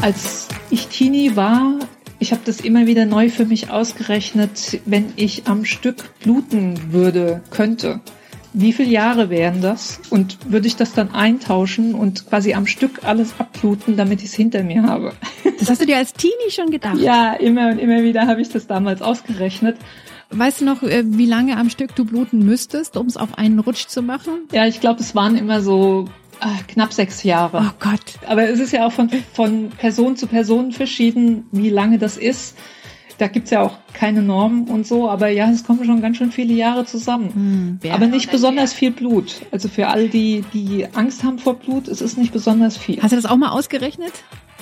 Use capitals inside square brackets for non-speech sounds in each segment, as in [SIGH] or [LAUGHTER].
Als ich Teenie war, ich habe das immer wieder neu für mich ausgerechnet, wenn ich am Stück bluten würde, könnte. Wie viele Jahre wären das? Und würde ich das dann eintauschen und quasi am Stück alles abbluten, damit ich es hinter mir habe? Das hast du dir als Teenie schon gedacht? Ja, immer und immer wieder habe ich das damals ausgerechnet. Weißt du noch, äh, wie lange am Stück du bluten müsstest, um es auf einen Rutsch zu machen? Ja, ich glaube, es waren immer so ach, knapp sechs Jahre. Oh Gott. Aber es ist ja auch von, von Person zu Person verschieden, wie lange das ist. Da gibt's ja auch keine Normen und so, aber ja, es kommen schon ganz schön viele Jahre zusammen. Hm, aber nicht besonders viel Blut. Also für all die, die Angst haben vor Blut, es ist nicht besonders viel. Hast du das auch mal ausgerechnet?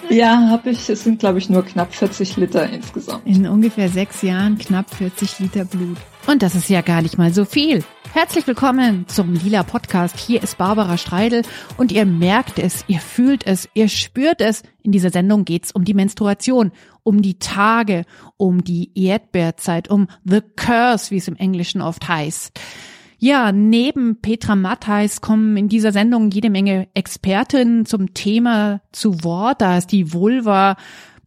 Ja, habe ich. Es sind, glaube ich, nur knapp 40 Liter insgesamt. In ungefähr sechs Jahren knapp 40 Liter Blut. Und das ist ja gar nicht mal so viel. Herzlich willkommen zum Lila Podcast. Hier ist Barbara Streidel und ihr merkt es, ihr fühlt es, ihr spürt es. In dieser Sendung geht's um die Menstruation, um die Tage, um die Erdbeerzeit, um The Curse, wie es im Englischen oft heißt. Ja, neben Petra Mattheis kommen in dieser Sendung jede Menge Expertinnen zum Thema zu Wort. Da ist die Vulva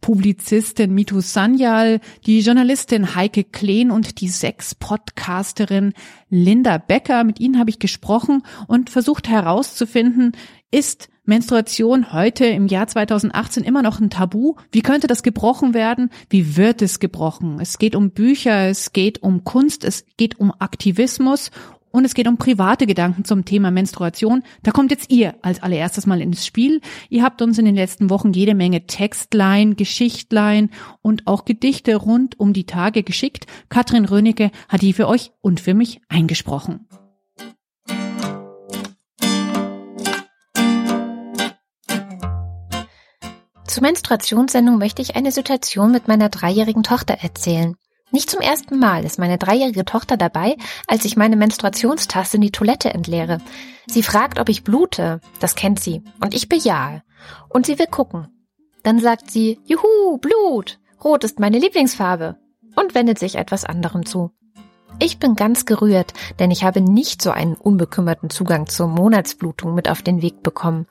Publizistin Mitu Sanyal, die Journalistin Heike Kleen und die Sex-Podcasterin Linda Becker. Mit ihnen habe ich gesprochen und versucht herauszufinden, ist Menstruation heute im Jahr 2018 immer noch ein Tabu? Wie könnte das gebrochen werden? Wie wird es gebrochen? Es geht um Bücher, es geht um Kunst, es geht um Aktivismus und es geht um private Gedanken zum Thema Menstruation. Da kommt jetzt ihr als allererstes mal ins Spiel. Ihr habt uns in den letzten Wochen jede Menge Textlein, Geschichtlein und auch Gedichte rund um die Tage geschickt. Katrin Rönecke hat die für euch und für mich eingesprochen. Zur Menstruationssendung möchte ich eine Situation mit meiner dreijährigen Tochter erzählen. Nicht zum ersten Mal ist meine dreijährige Tochter dabei, als ich meine Menstruationstasse in die Toilette entleere. Sie fragt, ob ich blute. Das kennt sie. Und ich bejahe. Und sie will gucken. Dann sagt sie, Juhu, Blut. Rot ist meine Lieblingsfarbe. Und wendet sich etwas anderem zu. Ich bin ganz gerührt, denn ich habe nicht so einen unbekümmerten Zugang zur Monatsblutung mit auf den Weg bekommen.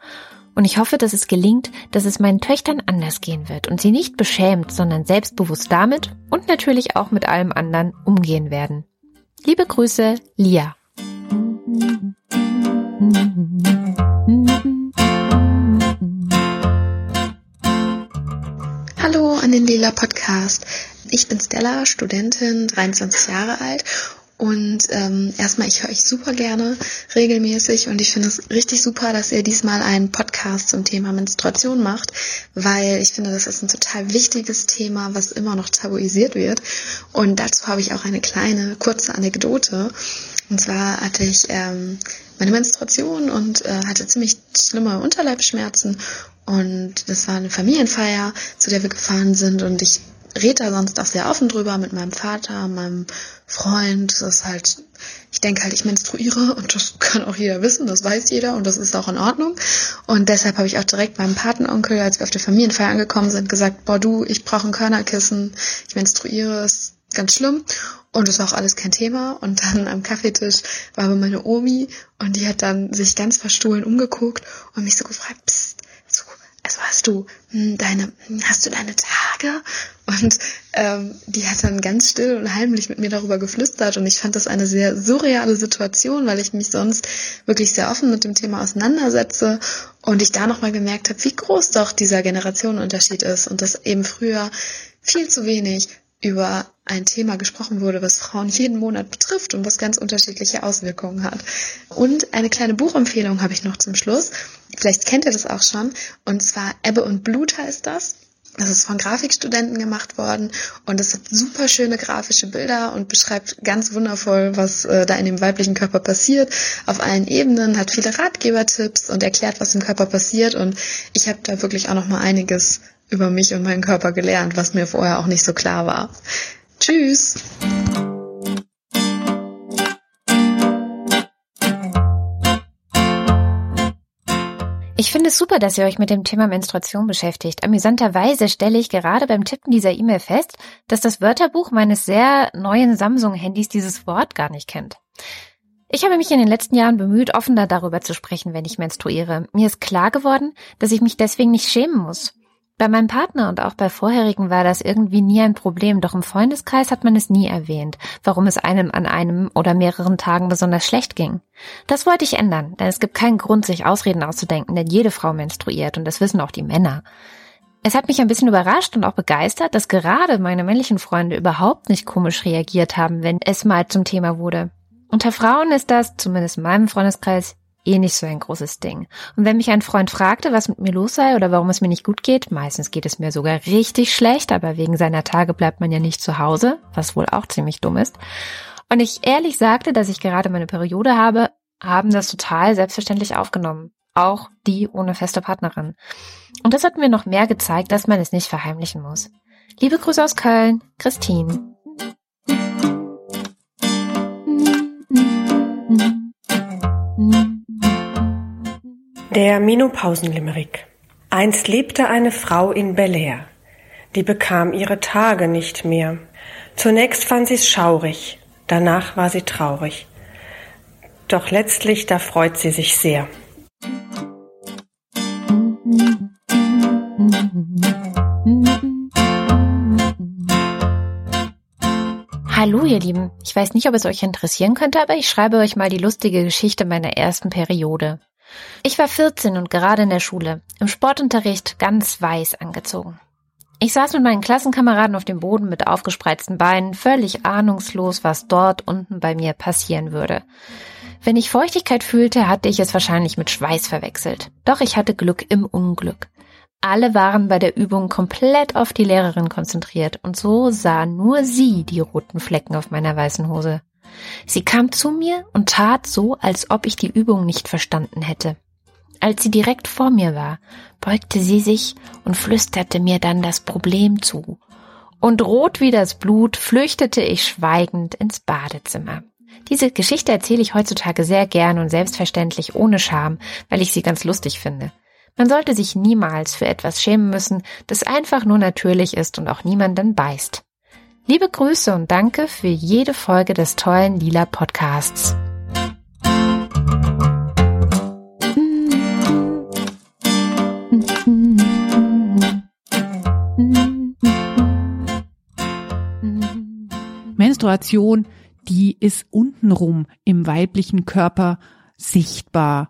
Und ich hoffe, dass es gelingt, dass es meinen Töchtern anders gehen wird und sie nicht beschämt, sondern selbstbewusst damit und natürlich auch mit allem anderen umgehen werden. Liebe Grüße, Lia. Hallo an den Lila Podcast. Ich bin Stella, Studentin, 23 Jahre alt und ähm, erstmal, ich höre euch super gerne regelmäßig und ich finde es richtig super, dass ihr diesmal einen Podcast zum Thema Menstruation macht, weil ich finde, das ist ein total wichtiges Thema, was immer noch tabuisiert wird. Und dazu habe ich auch eine kleine, kurze Anekdote. Und zwar hatte ich ähm, meine Menstruation und äh, hatte ziemlich schlimme Unterleibschmerzen. Und das war eine Familienfeier, zu der wir gefahren sind und ich rede da sonst auch sehr offen drüber mit meinem Vater, meinem Freund. Das ist halt, ich denke halt, ich menstruiere und das kann auch jeder wissen, das weiß jeder und das ist auch in Ordnung. Und deshalb habe ich auch direkt meinem Patenonkel, als wir auf der Familienfeier angekommen sind, gesagt, boah du, ich brauche ein Körnerkissen, ich menstruiere, ist ganz schlimm. Und das war auch alles kein Thema. Und dann am Kaffeetisch war aber meine Omi und die hat dann sich ganz verstohlen umgeguckt und mich so gefragt, psst, so, also hast du hm, deine, hm, hast du deine Tage? Und ähm, die hat dann ganz still und heimlich mit mir darüber geflüstert und ich fand das eine sehr surreale Situation, weil ich mich sonst wirklich sehr offen mit dem Thema auseinandersetze und ich da nochmal gemerkt habe, wie groß doch dieser Generationenunterschied ist und dass eben früher viel zu wenig über ein Thema gesprochen wurde, was Frauen jeden Monat betrifft und was ganz unterschiedliche Auswirkungen hat. Und eine kleine Buchempfehlung habe ich noch zum Schluss. Vielleicht kennt ihr das auch schon. Und zwar Ebbe und Blut heißt das. Das ist von Grafikstudenten gemacht worden und es hat super schöne grafische Bilder und beschreibt ganz wundervoll, was äh, da in dem weiblichen Körper passiert, auf allen Ebenen, hat viele Ratgebertipps und erklärt, was im Körper passiert und ich habe da wirklich auch noch mal einiges über mich und meinen Körper gelernt, was mir vorher auch nicht so klar war. Tschüss! Ich finde es super, dass ihr euch mit dem Thema Menstruation beschäftigt. Amüsanterweise stelle ich gerade beim Tippen dieser E-Mail fest, dass das Wörterbuch meines sehr neuen Samsung-Handys dieses Wort gar nicht kennt. Ich habe mich in den letzten Jahren bemüht, offener darüber zu sprechen, wenn ich menstruiere. Mir ist klar geworden, dass ich mich deswegen nicht schämen muss. Bei meinem Partner und auch bei vorherigen war das irgendwie nie ein Problem, doch im Freundeskreis hat man es nie erwähnt, warum es einem an einem oder mehreren Tagen besonders schlecht ging. Das wollte ich ändern, denn es gibt keinen Grund, sich Ausreden auszudenken, denn jede Frau menstruiert und das wissen auch die Männer. Es hat mich ein bisschen überrascht und auch begeistert, dass gerade meine männlichen Freunde überhaupt nicht komisch reagiert haben, wenn es mal zum Thema wurde. Unter Frauen ist das, zumindest in meinem Freundeskreis, eh nicht so ein großes Ding. Und wenn mich ein Freund fragte, was mit mir los sei oder warum es mir nicht gut geht, meistens geht es mir sogar richtig schlecht, aber wegen seiner Tage bleibt man ja nicht zu Hause, was wohl auch ziemlich dumm ist. Und ich ehrlich sagte, dass ich gerade meine Periode habe, haben das total selbstverständlich aufgenommen. Auch die ohne feste Partnerin. Und das hat mir noch mehr gezeigt, dass man es nicht verheimlichen muss. Liebe Grüße aus Köln, Christine. Der Menopausenlimerick. Einst lebte eine Frau in Bel Air. Die bekam ihre Tage nicht mehr. Zunächst fand sie's schaurig, danach war sie traurig. Doch letztlich, da freut sie sich sehr. Hallo ihr Lieben, ich weiß nicht, ob es euch interessieren könnte, aber ich schreibe euch mal die lustige Geschichte meiner ersten Periode. Ich war 14 und gerade in der Schule, im Sportunterricht ganz weiß angezogen. Ich saß mit meinen Klassenkameraden auf dem Boden mit aufgespreizten Beinen, völlig ahnungslos, was dort unten bei mir passieren würde. Wenn ich Feuchtigkeit fühlte, hatte ich es wahrscheinlich mit Schweiß verwechselt. Doch ich hatte Glück im Unglück. Alle waren bei der Übung komplett auf die Lehrerin konzentriert und so sah nur sie die roten Flecken auf meiner weißen Hose. Sie kam zu mir und tat so, als ob ich die Übung nicht verstanden hätte. Als sie direkt vor mir war, beugte sie sich und flüsterte mir dann das Problem zu. Und rot wie das Blut flüchtete ich schweigend ins Badezimmer. Diese Geschichte erzähle ich heutzutage sehr gern und selbstverständlich ohne Scham, weil ich sie ganz lustig finde. Man sollte sich niemals für etwas schämen müssen, das einfach nur natürlich ist und auch niemanden beißt. Liebe Grüße und danke für jede Folge des tollen Lila Podcasts. Menstruation, die ist untenrum im weiblichen Körper sichtbar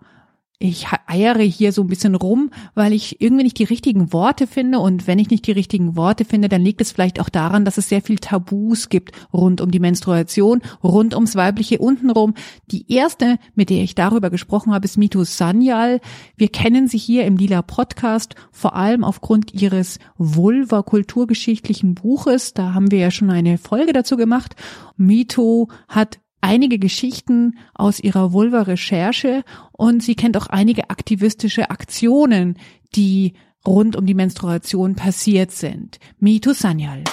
ich eiere hier so ein bisschen rum, weil ich irgendwie nicht die richtigen Worte finde. Und wenn ich nicht die richtigen Worte finde, dann liegt es vielleicht auch daran, dass es sehr viel Tabus gibt rund um die Menstruation, rund ums weibliche untenrum. Die erste, mit der ich darüber gesprochen habe, ist Mito Sanyal. Wir kennen sie hier im Lila Podcast, vor allem aufgrund ihres Vulva-kulturgeschichtlichen Buches. Da haben wir ja schon eine Folge dazu gemacht. Mito hat einige Geschichten aus ihrer Vulva-Recherche und sie kennt auch einige aktivistische Aktionen, die rund um die Menstruation passiert sind. Mitu Sanyal.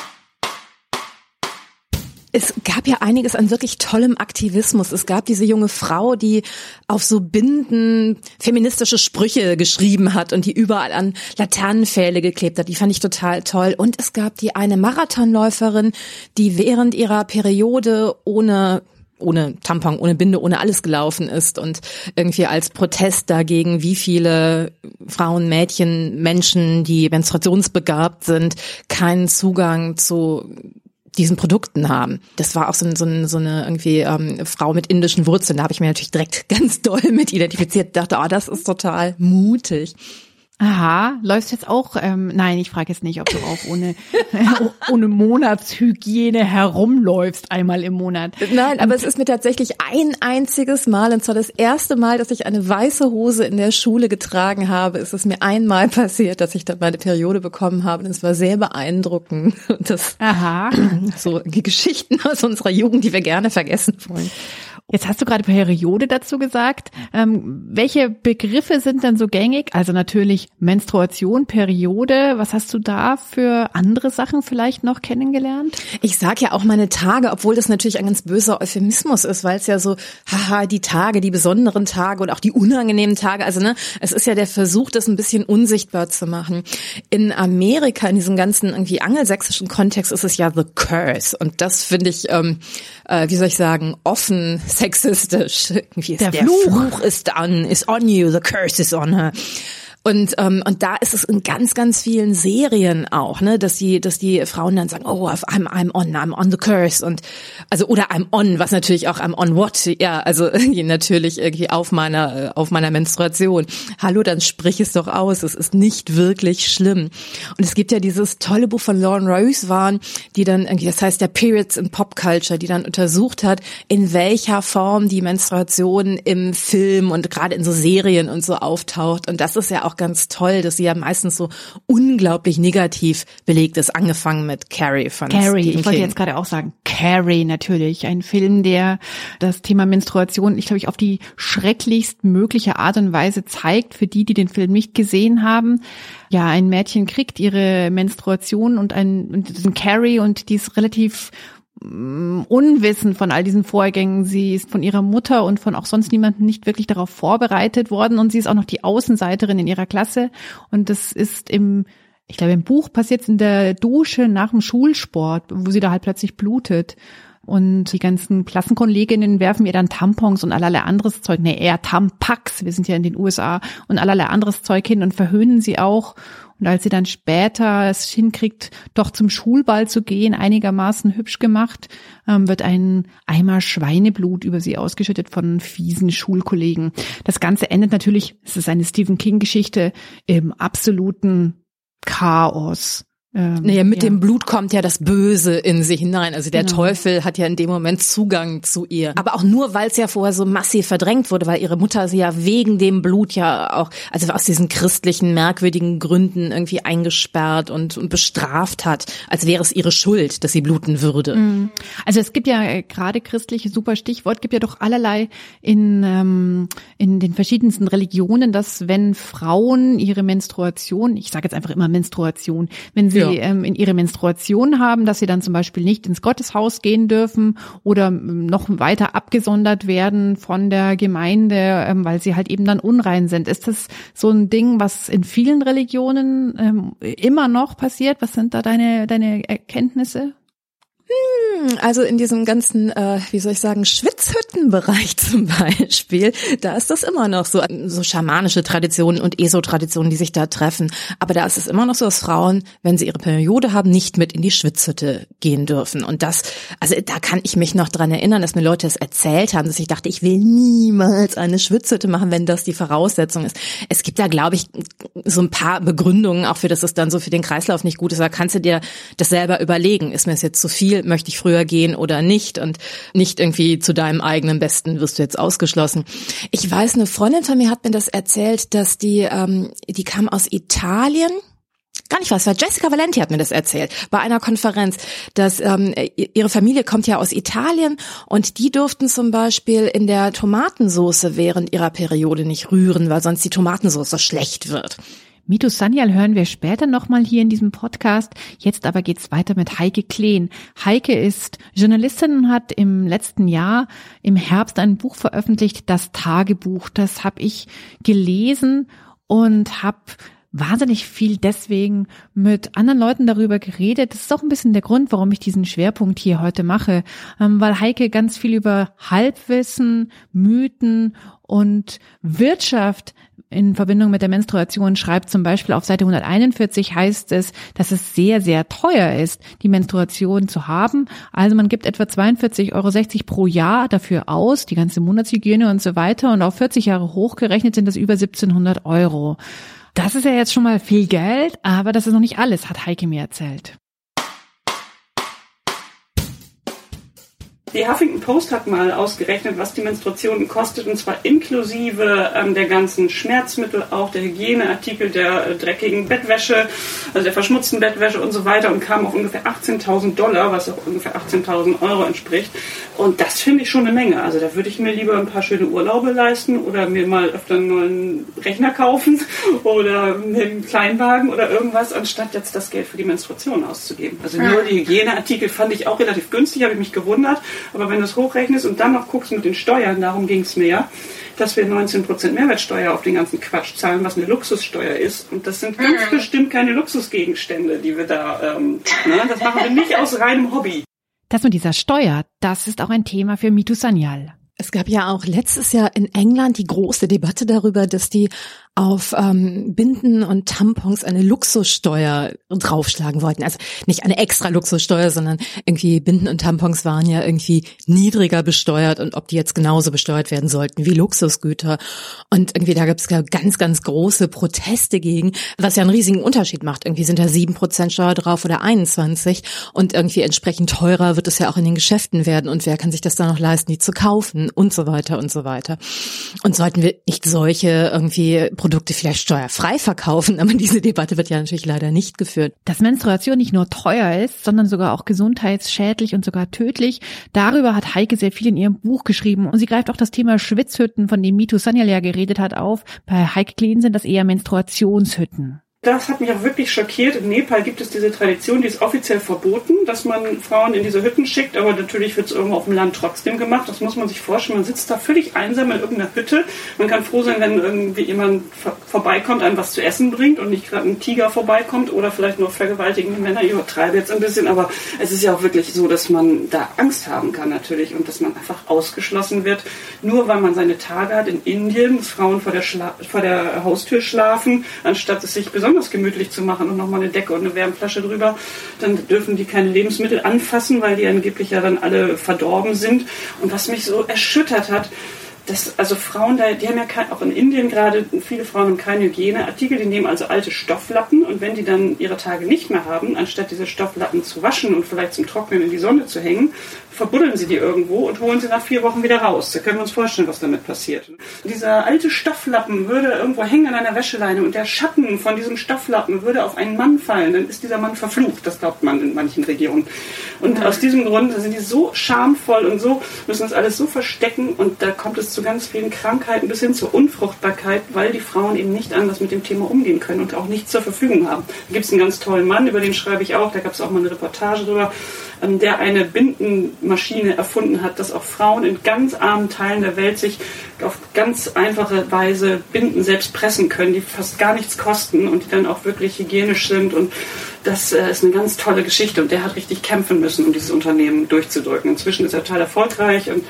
Es gab ja einiges an wirklich tollem Aktivismus. Es gab diese junge Frau, die auf so Binden feministische Sprüche geschrieben hat und die überall an Laternenpfähle geklebt hat. Die fand ich total toll. Und es gab die eine Marathonläuferin, die während ihrer Periode ohne ohne Tampon, ohne Binde, ohne alles gelaufen ist und irgendwie als Protest dagegen, wie viele Frauen, Mädchen, Menschen, die menstruationsbegabt sind, keinen Zugang zu diesen Produkten haben. Das war auch so, so, so eine irgendwie ähm, Frau mit indischen Wurzeln. Da habe ich mir natürlich direkt [LAUGHS] ganz doll mit identifiziert. Dachte, oh, das ist total mutig. Aha, läufst jetzt auch, ähm, nein, ich frage jetzt nicht, ob du auch ohne, [LAUGHS] [LAUGHS] ohne Monatshygiene herumläufst, einmal im Monat. Nein, aber es ist mir tatsächlich ein einziges Mal, und zwar das erste Mal, dass ich eine weiße Hose in der Schule getragen habe, ist es mir einmal passiert, dass ich dann meine Periode bekommen habe und es war sehr beeindruckend. [LAUGHS] Und das, Aha. [CLEARS THROAT] so die Geschichten aus unserer Jugend, die wir gerne vergessen wollen. Jetzt hast du gerade Periode dazu gesagt. Ähm, welche Begriffe sind denn so gängig? Also natürlich Menstruation, Periode. Was hast du da für andere Sachen vielleicht noch kennengelernt? Ich sag ja auch meine Tage, obwohl das natürlich ein ganz böser Euphemismus ist, weil es ja so, haha, die Tage, die besonderen Tage und auch die unangenehmen Tage. Also ne, es ist ja der Versuch, das ein bisschen unsichtbar zu machen. In Amerika, in diesem ganzen irgendwie angelsächsischen Kontext, ist es ja the curse. Und das finde ich, ähm, äh, wie soll ich sagen, offen sexistisch. Irgendwie der, der Fluch. Fluch ist on, is on you, the curse is on her. Und ähm, und da ist es in ganz ganz vielen Serien auch, ne, dass die dass die Frauen dann sagen, oh, I'm I'm on, I'm on the curse und also oder I'm on, was natürlich auch I'm on what, ja, also [LAUGHS] natürlich irgendwie auf meiner äh, auf meiner Menstruation. Hallo, dann sprich es doch aus, es ist nicht wirklich schlimm. Und es gibt ja dieses tolle Buch von Lauren Rose waren, die dann irgendwie, das heißt der Periods in Pop Culture, die dann untersucht hat, in welcher Form die Menstruation im Film und gerade in so Serien und so auftaucht. Und das ist ja auch ganz toll, dass sie ja meistens so unglaublich negativ belegt ist, angefangen mit Carrie von Carrie, Stephen ich wollte King. jetzt gerade auch sagen, Carrie natürlich, ein Film, der das Thema Menstruation, ich glaube ich, auf die schrecklichst mögliche Art und Weise zeigt, für die, die den Film nicht gesehen haben. Ja, ein Mädchen kriegt ihre Menstruation und ein, und ein Carrie und die ist relativ unwissend von all diesen Vorgängen. Sie ist von ihrer Mutter und von auch sonst niemandem nicht wirklich darauf vorbereitet worden und sie ist auch noch die Außenseiterin in ihrer Klasse und das ist im ich glaube, im Buch passiert es in der Dusche nach dem Schulsport, wo sie da halt plötzlich blutet. Und die ganzen Klassenkolleginnen werfen ihr dann Tampons und allerlei anderes Zeug, nee, eher Tampax, wir sind ja in den USA, und allerlei anderes Zeug hin und verhöhnen sie auch. Und als sie dann später es hinkriegt, doch zum Schulball zu gehen, einigermaßen hübsch gemacht, ähm, wird ein Eimer Schweineblut über sie ausgeschüttet von fiesen Schulkollegen. Das Ganze endet natürlich, es ist eine Stephen King-Geschichte, im absoluten Chaos. Ähm, Naja, mit ja. dem Blut kommt ja das Böse in sie hinein. Also der Genau. Teufel hat ja in dem Moment Zugang zu ihr. Aber auch nur, weil es ja vorher so massiv verdrängt wurde, weil ihre Mutter sie ja wegen dem Blut ja auch, also aus diesen christlichen, merkwürdigen Gründen irgendwie eingesperrt und, und bestraft hat, als wäre es ihre Schuld, dass sie bluten würde. Also es gibt ja äh, gerade christliche super Stichwort, gibt ja doch allerlei in ähm, in den verschiedensten Religionen, dass wenn Frauen ihre Menstruation, ich sage jetzt einfach immer Menstruation, wenn sie Ja. Ähm, in ihre Menstruation haben, dass sie dann zum Beispiel nicht ins Gotteshaus gehen dürfen oder ähm, noch weiter abgesondert werden von der Gemeinde, ähm, weil sie halt eben dann unrein sind. Ist das so ein Ding, was in vielen Religionen ähm, immer noch passiert? Was sind da deine deine Erkenntnisse? Also in diesem ganzen, äh, wie soll ich sagen, Schwitzhüttenbereich [LAUGHS] zum Beispiel, da ist das immer noch so, so schamanische Traditionen und ESO-Traditionen, die sich da treffen. Aber da ist es immer noch so, dass Frauen, wenn sie ihre Periode haben, nicht mit in die Schwitzhütte gehen dürfen. Und das, also da kann ich mich noch dran erinnern, dass mir Leute das erzählt haben, dass ich dachte, ich will niemals eine Schwitzhütte machen, wenn das die Voraussetzung ist. Es gibt da, glaube ich, so ein paar Begründungen auch für, dass es dann so für den Kreislauf nicht gut ist. Da kannst du dir das selber überlegen. Ist mir das jetzt zu viel? Möchte ich früher gehen oder nicht? Und nicht irgendwie zu deinem eigenen Besten wirst du jetzt ausgeschlossen. Ich weiß, eine Freundin von mir hat mir das erzählt, dass die, ähm, die kam aus Italien. Gar nicht was, war Jessica Valenti hat mir das erzählt bei einer Konferenz, dass ähm, ihre Familie kommt ja aus Italien und die durften zum Beispiel in der Tomatensoße während ihrer Periode nicht rühren, weil sonst die Tomatensoße schlecht wird. Mito Sanyal hören wir später nochmal hier in diesem Podcast. Jetzt aber geht's weiter mit Heike Kleen. Heike ist Journalistin und hat im letzten Jahr im Herbst ein Buch veröffentlicht, das Tagebuch. Das habe ich gelesen und habe wahnsinnig viel deswegen mit anderen Leuten darüber geredet. Das ist auch ein bisschen der Grund, warum ich diesen Schwerpunkt hier heute mache, ähm, weil Heike ganz viel über Halbwissen, Mythen und Wirtschaft in Verbindung mit der Menstruation schreibt zum Beispiel auf Seite 141 heißt es, dass es sehr, sehr teuer ist, die Menstruation zu haben. Also man gibt etwa 42,60 Euro pro Jahr dafür aus, die ganze Monatshygiene und so weiter. Und auf 40 Jahre hochgerechnet sind das über 1700 Euro. Das ist ja jetzt schon mal viel Geld, aber das ist noch nicht alles, hat Heike mir erzählt. Die Huffington Post hat mal ausgerechnet, was die Menstruation kostet, und zwar inklusive ähm, der ganzen Schmerzmittel, auch der Hygieneartikel, der äh, dreckigen Bettwäsche, also der verschmutzten Bettwäsche und so weiter und kam auf ungefähr 18.000 Dollar, was auch ungefähr 18.000 Euro entspricht. Und das finde ich schon eine Menge. Also da würde ich mir lieber ein paar schöne Urlaube leisten oder mir mal öfter einen neuen Rechner kaufen [LAUGHS] oder einen Kleinwagen oder irgendwas, anstatt jetzt das Geld für die Menstruation auszugeben. Also nur die Hygieneartikel fand ich auch relativ günstig, habe ich mich gewundert. Aber wenn du es hochrechnest und dann noch guckst mit den Steuern, darum ging es mir ja, dass wir 19% Mehrwertsteuer auf den ganzen Quatsch zahlen, was eine Luxussteuer ist. Und das sind ganz bestimmt keine Luxusgegenstände, die wir da, ähm, ne? das machen wir nicht aus reinem Hobby. Das mit dieser Steuer, das ist auch ein Thema für Mitu Sanyal. Es gab ja auch letztes Jahr in England die große Debatte darüber, dass die auf ähm, Binden und Tampons eine Luxussteuer draufschlagen wollten. Also nicht eine extra Luxussteuer, sondern irgendwie Binden und Tampons waren ja irgendwie niedriger besteuert und ob die jetzt genauso besteuert werden sollten wie Luxusgüter. Und irgendwie da gab es ganz, ganz große Proteste gegen, was ja einen riesigen Unterschied macht. Irgendwie sind da sieben Prozent Steuer drauf oder 21 und irgendwie entsprechend teurer wird es ja auch in den Geschäften werden und wer kann sich das dann noch leisten, die zu kaufen und so weiter und so weiter. Und sollten wir nicht solche irgendwie Produkte vielleicht steuerfrei verkaufen, [LAUGHS] aber diese Debatte wird ja natürlich leider nicht geführt. Dass Menstruation nicht nur teuer ist, sondern sogar auch gesundheitsschädlich und sogar tödlich, darüber hat Heike sehr viel in ihrem Buch geschrieben und sie greift auch das Thema Schwitzhütten, von dem Mitu Sanyal ja geredet hat, auf. Bei Heike Kleen sind das eher Menstruationshütten das hat mich auch wirklich schockiert. In Nepal gibt es diese Tradition, die ist offiziell verboten, dass man Frauen in diese Hütten schickt, aber natürlich wird es irgendwo auf dem Land trotzdem gemacht. Das muss man sich vorstellen. Man sitzt da völlig einsam in irgendeiner Hütte. Man kann froh sein, wenn irgendwie jemand vorbeikommt, einem was zu essen bringt und nicht gerade ein Tiger vorbeikommt oder vielleicht nur vergewaltigende Männer. Ich übertreibe jetzt ein bisschen, aber es ist ja auch wirklich so, dass man da Angst haben kann natürlich und dass man einfach ausgeschlossen wird, nur weil man seine Tage hat in Indien, dass Frauen vor der, Schla vor der Haustür schlafen, anstatt es sich besonders besonders gemütlich zu machen und nochmal eine Decke und eine Wärmflasche drüber, dann dürfen die keine Lebensmittel anfassen, weil die angeblich ja dann alle verdorben sind. Und was mich so erschüttert hat, das, also Frauen, da, die haben ja kein, auch in Indien gerade, viele Frauen haben keine Hygieneartikel, die nehmen also alte Stofflappen und wenn die dann ihre Tage nicht mehr haben, anstatt diese Stofflappen zu waschen und vielleicht zum Trocknen in die Sonne zu hängen, verbuddeln sie die irgendwo und holen sie nach vier Wochen wieder raus. Da können wir uns vorstellen, was damit passiert. Dieser alte Stofflappen würde irgendwo hängen an einer Wäscheleine und der Schatten von diesem Stofflappen würde auf einen Mann fallen, dann ist dieser Mann verflucht. Das glaubt man in manchen Regionen. Und ja. aus diesem Grund sind die so schamvoll und so, müssen das alles so verstecken und da kommt es zu ganz vielen Krankheiten bis hin zur Unfruchtbarkeit, weil die Frauen eben nicht anders mit dem Thema umgehen können und auch nichts zur Verfügung haben. Da gibt es einen ganz tollen Mann, über den schreibe ich auch, da gab es auch mal eine Reportage drüber, der eine Bindenmaschine erfunden hat, dass auch Frauen in ganz armen Teilen der Welt sich auf ganz einfache Weise Binden selbst pressen können, die fast gar nichts kosten und die dann auch wirklich hygienisch sind. Und das äh, ist eine ganz tolle Geschichte. Und der hat richtig kämpfen müssen, um dieses Unternehmen durchzudrücken. Inzwischen ist er total erfolgreich und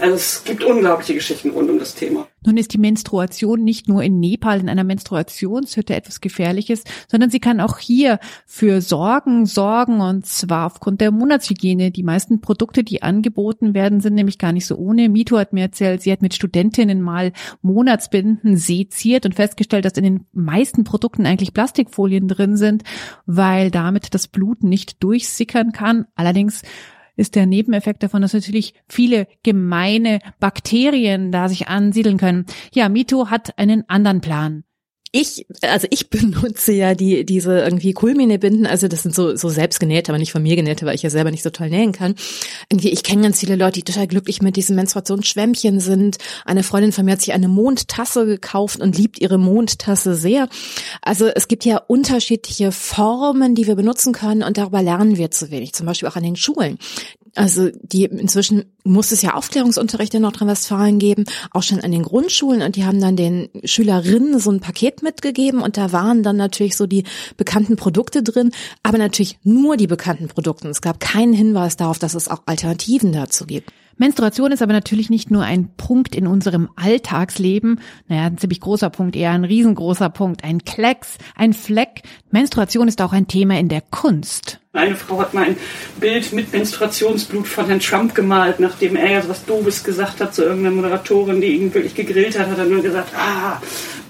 also es gibt unglaubliche Geschichten rund um das Thema. Nun ist die Menstruation nicht nur in Nepal in einer Menstruationshütte etwas Gefährliches, sondern sie kann auch hier für Sorgen sorgen und zwar aufgrund der Monatshygiene. Die meisten Produkte, die angeboten werden, sind nämlich gar nicht so ohne. Mito hat mir erzählt, sie hat mit Studentinnen mal Monatsbinden seziert und festgestellt, dass in den meisten Produkten eigentlich Plastikfolien drin sind, weil damit das Blut nicht durchsickern kann. Allerdings ist der Nebeneffekt davon, dass natürlich viele gemeine Bakterien da sich ansiedeln können. Ja, Mito hat einen anderen Plan ich, also ich [LAUGHS] benutze ja die, diese irgendwie Kulmine-Binden, also das sind so, so selbstgenähte, aber nicht von mir genähte, weil ich ja selber nicht so toll nähen kann. Irgendwie, ich kenne ganz viele Leute, die total glücklich mit diesen Menstruationsschwämmchen sind. Eine Freundin von mir hat sich eine Mondtasse gekauft und liebt ihre Mondtasse sehr. Also es gibt ja unterschiedliche Formen, die wir benutzen können und darüber lernen wir zu wenig. Zum Beispiel auch an den Schulen. Also die inzwischen muss es ja Aufklärungsunterricht in Nordrhein-Westfalen geben, auch schon an den Grundschulen und die haben dann den Schülerinnen so ein Paket mitgegeben und da waren dann natürlich so die bekannten Produkte drin, aber natürlich nur die bekannten Produkte. Es gab keinen Hinweis darauf, dass es auch Alternativen dazu gibt. Menstruation ist aber natürlich nicht nur ein Punkt in unserem Alltagsleben, naja, ein ziemlich großer Punkt, eher ein riesengroßer Punkt, ein Klecks, ein Fleck. Menstruation ist auch ein Thema in der Kunst. Eine Frau hat mal ein Bild mit Menstruationsblut von Herrn Trump gemalt, nachdem er ja so was Doofes gesagt hat zu irgendeiner Moderatorin, die ihn wirklich gegrillt hat, hat er nur gesagt, ah,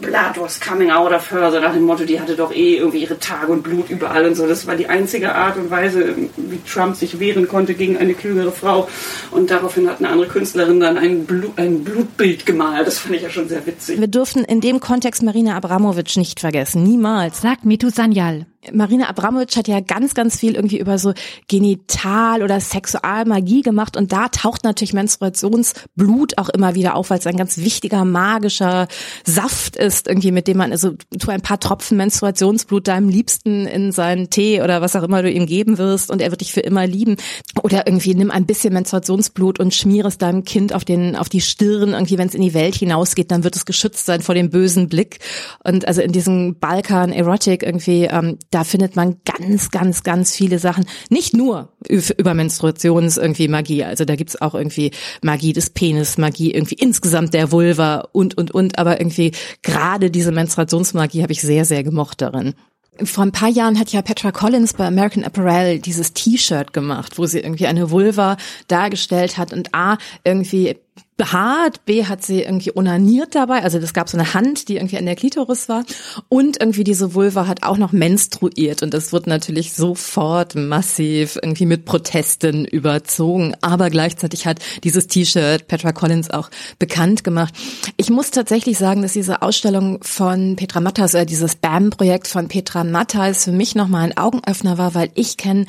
blood was coming out of her, so nach dem Motto, die hatte doch eh irgendwie ihre Tage und Blut überall und so. Das war die einzige Art und Weise, wie Trump sich wehren konnte gegen eine klügere Frau. Und daraufhin hat eine andere Künstlerin dann ein, Blut, ein Blutbild gemalt. Das fand ich ja schon sehr witzig. Wir dürfen in dem Kontext Marina Abramovic nicht vergessen. Niemals. Sagt Mitu Sanyal. Marina Abramovic hat ja ganz, ganz viel irgendwie über so Genital- oder Sexualmagie gemacht und da taucht natürlich Menstruationsblut auch immer wieder auf, weil es ein ganz wichtiger magischer Saft ist, irgendwie mit dem man, also tu ein paar Tropfen Menstruationsblut deinem Liebsten in seinen Tee oder was auch immer du ihm geben wirst und er wird dich für immer lieben. Oder irgendwie nimm ein bisschen Menstruationsblut und schmier es deinem Kind auf den, auf die Stirn, irgendwie wenn es in die Welt hinausgeht, dann wird es geschützt sein vor dem bösen Blick. Und also in diesem Balkan Erotic irgendwie, ähm, da findet man ganz, ganz, ganz viele Sachen. Nicht nur über Menstruations irgendwie Magie. Also da gibt's auch irgendwie Magie des Penis, Magie irgendwie insgesamt der Vulva und, und, und. Aber irgendwie gerade diese Menstruationsmagie habe ich sehr, sehr gemocht darin. Vor ein paar Jahren hat ja Petra Collins bei American Apparel dieses T-Shirt gemacht, wo sie irgendwie eine Vulva dargestellt hat und A, irgendwie behaart, B hat sie irgendwie onaniert dabei, also das gab so eine Hand, die irgendwie an der Klitoris war. Und irgendwie diese Vulva hat auch noch menstruiert. Und das wird natürlich sofort massiv irgendwie mit Protesten überzogen, aber gleichzeitig hat dieses T-Shirt Petra Collins auch bekannt gemacht. Ich muss tatsächlich sagen, dass diese Ausstellung von Petra Matthais, äh, dieses BAM-Projekt von Petra Matthais für mich nochmal ein Augenöffner war, weil ich kenne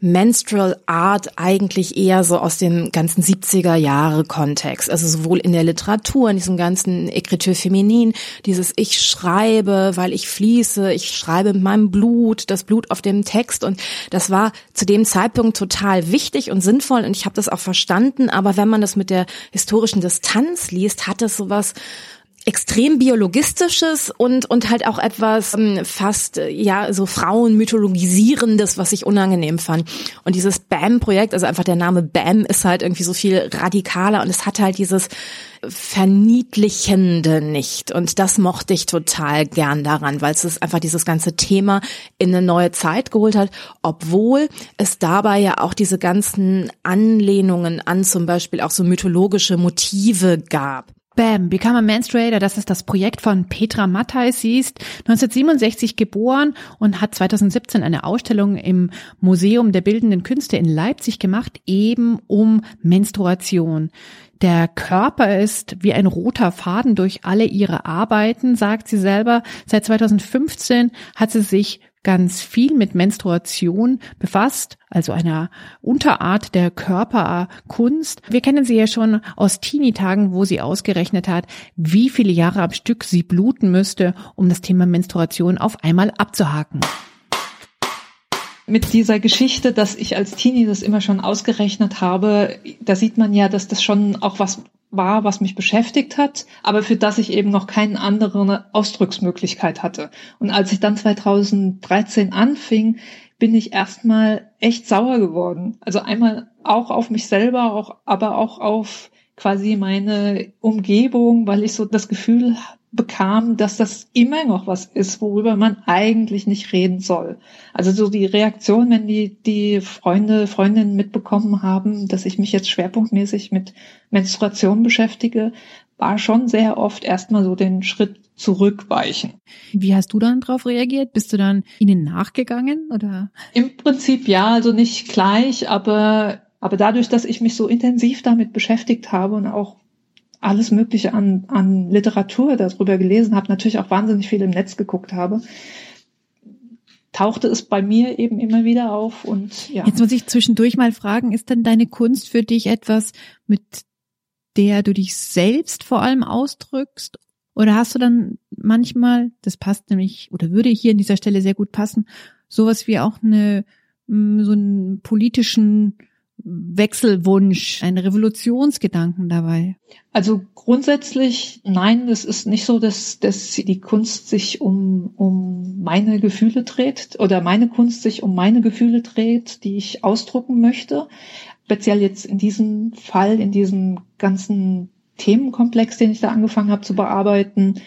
Menstrual Art eigentlich eher so aus dem ganzen 70er Jahre Kontext. Also sowohl in der Literatur, in diesem ganzen Écriture Feminin, dieses ich schreibe, weil ich fließe, ich schreibe mit meinem Blut, das Blut auf dem Text. Und das war zu dem Zeitpunkt total wichtig und sinnvoll. Und ich habe das auch verstanden, aber wenn man das mit der historischen Distanz liest, hat es sowas extrem biologistisches und und halt auch etwas ähm, fast äh, ja so Frauenmythologisierendes, was ich unangenehm fand. Und dieses Bam Projekt, also einfach der Name Bam ist halt irgendwie so viel radikaler und es hat halt dieses verniedlichende nicht und das mochte ich total gern daran, weil es einfach dieses ganze Thema in eine neue Zeit geholt hat, obwohl es dabei ja auch diese ganzen Anlehnungen an zum Beispiel auch so mythologische Motive gab. Bam, Become a Menstruator, das ist das Projekt von Petra Matthais. Sie ist 1967 geboren und hat 2017 eine Ausstellung im Museum der Bildenden Künste in Leipzig gemacht, eben um Menstruation. Der Körper ist wie ein roter Faden durch alle ihre Arbeiten, sagt sie selber. Seit 2015 hat sie sich ganz viel mit Menstruation befasst, also einer Unterart der Körperkunst. Wir kennen sie ja schon aus Teenie-Tagen, wo sie ausgerechnet hat, wie viele Jahre am Stück sie bluten müsste, um das Thema Menstruation auf einmal abzuhaken mit dieser Geschichte, dass ich als Teenie das immer schon ausgerechnet habe, da sieht man ja, dass das schon auch was war, was mich beschäftigt hat, aber für das ich eben noch keine andere Ausdrucksmöglichkeit hatte. Und als ich dann 2013 anfing, bin ich erstmal echt sauer geworden. Also einmal auch auf mich selber, auch, aber auch auf quasi meine Umgebung, weil ich so das Gefühl bekam, dass das immer noch was ist, worüber man eigentlich nicht reden soll. Also so die Reaktion, wenn die, die Freunde, Freundinnen mitbekommen haben, dass ich mich jetzt schwerpunktmäßig mit Menstruation beschäftige, war schon sehr oft erstmal so den Schritt zurückweichen. Wie hast du dann darauf reagiert? Bist du dann ihnen nachgegangen oder? Im Prinzip ja, also nicht gleich, aber aber dadurch, dass ich mich so intensiv damit beschäftigt habe und auch alles Mögliche an, an Literatur darüber gelesen habe, natürlich auch wahnsinnig viel im Netz geguckt habe, tauchte es bei mir eben immer wieder auf und ja. Jetzt muss ich zwischendurch mal fragen, ist denn deine Kunst für dich etwas, mit der du dich selbst vor allem ausdrückst? Oder hast du dann manchmal, das passt nämlich oder würde hier an dieser Stelle sehr gut passen, sowas wie auch eine, mm, so einen politischen Wechselwunsch, ein Revolutionsgedanken dabei? Also grundsätzlich nein, es ist nicht so, dass, dass die Kunst sich um, um meine Gefühle dreht oder meine Kunst sich um meine Gefühle dreht, die ich ausdrucken möchte. Speziell jetzt in diesem Fall, in diesem ganzen Themenkomplex, den ich da angefangen habe zu bearbeiten,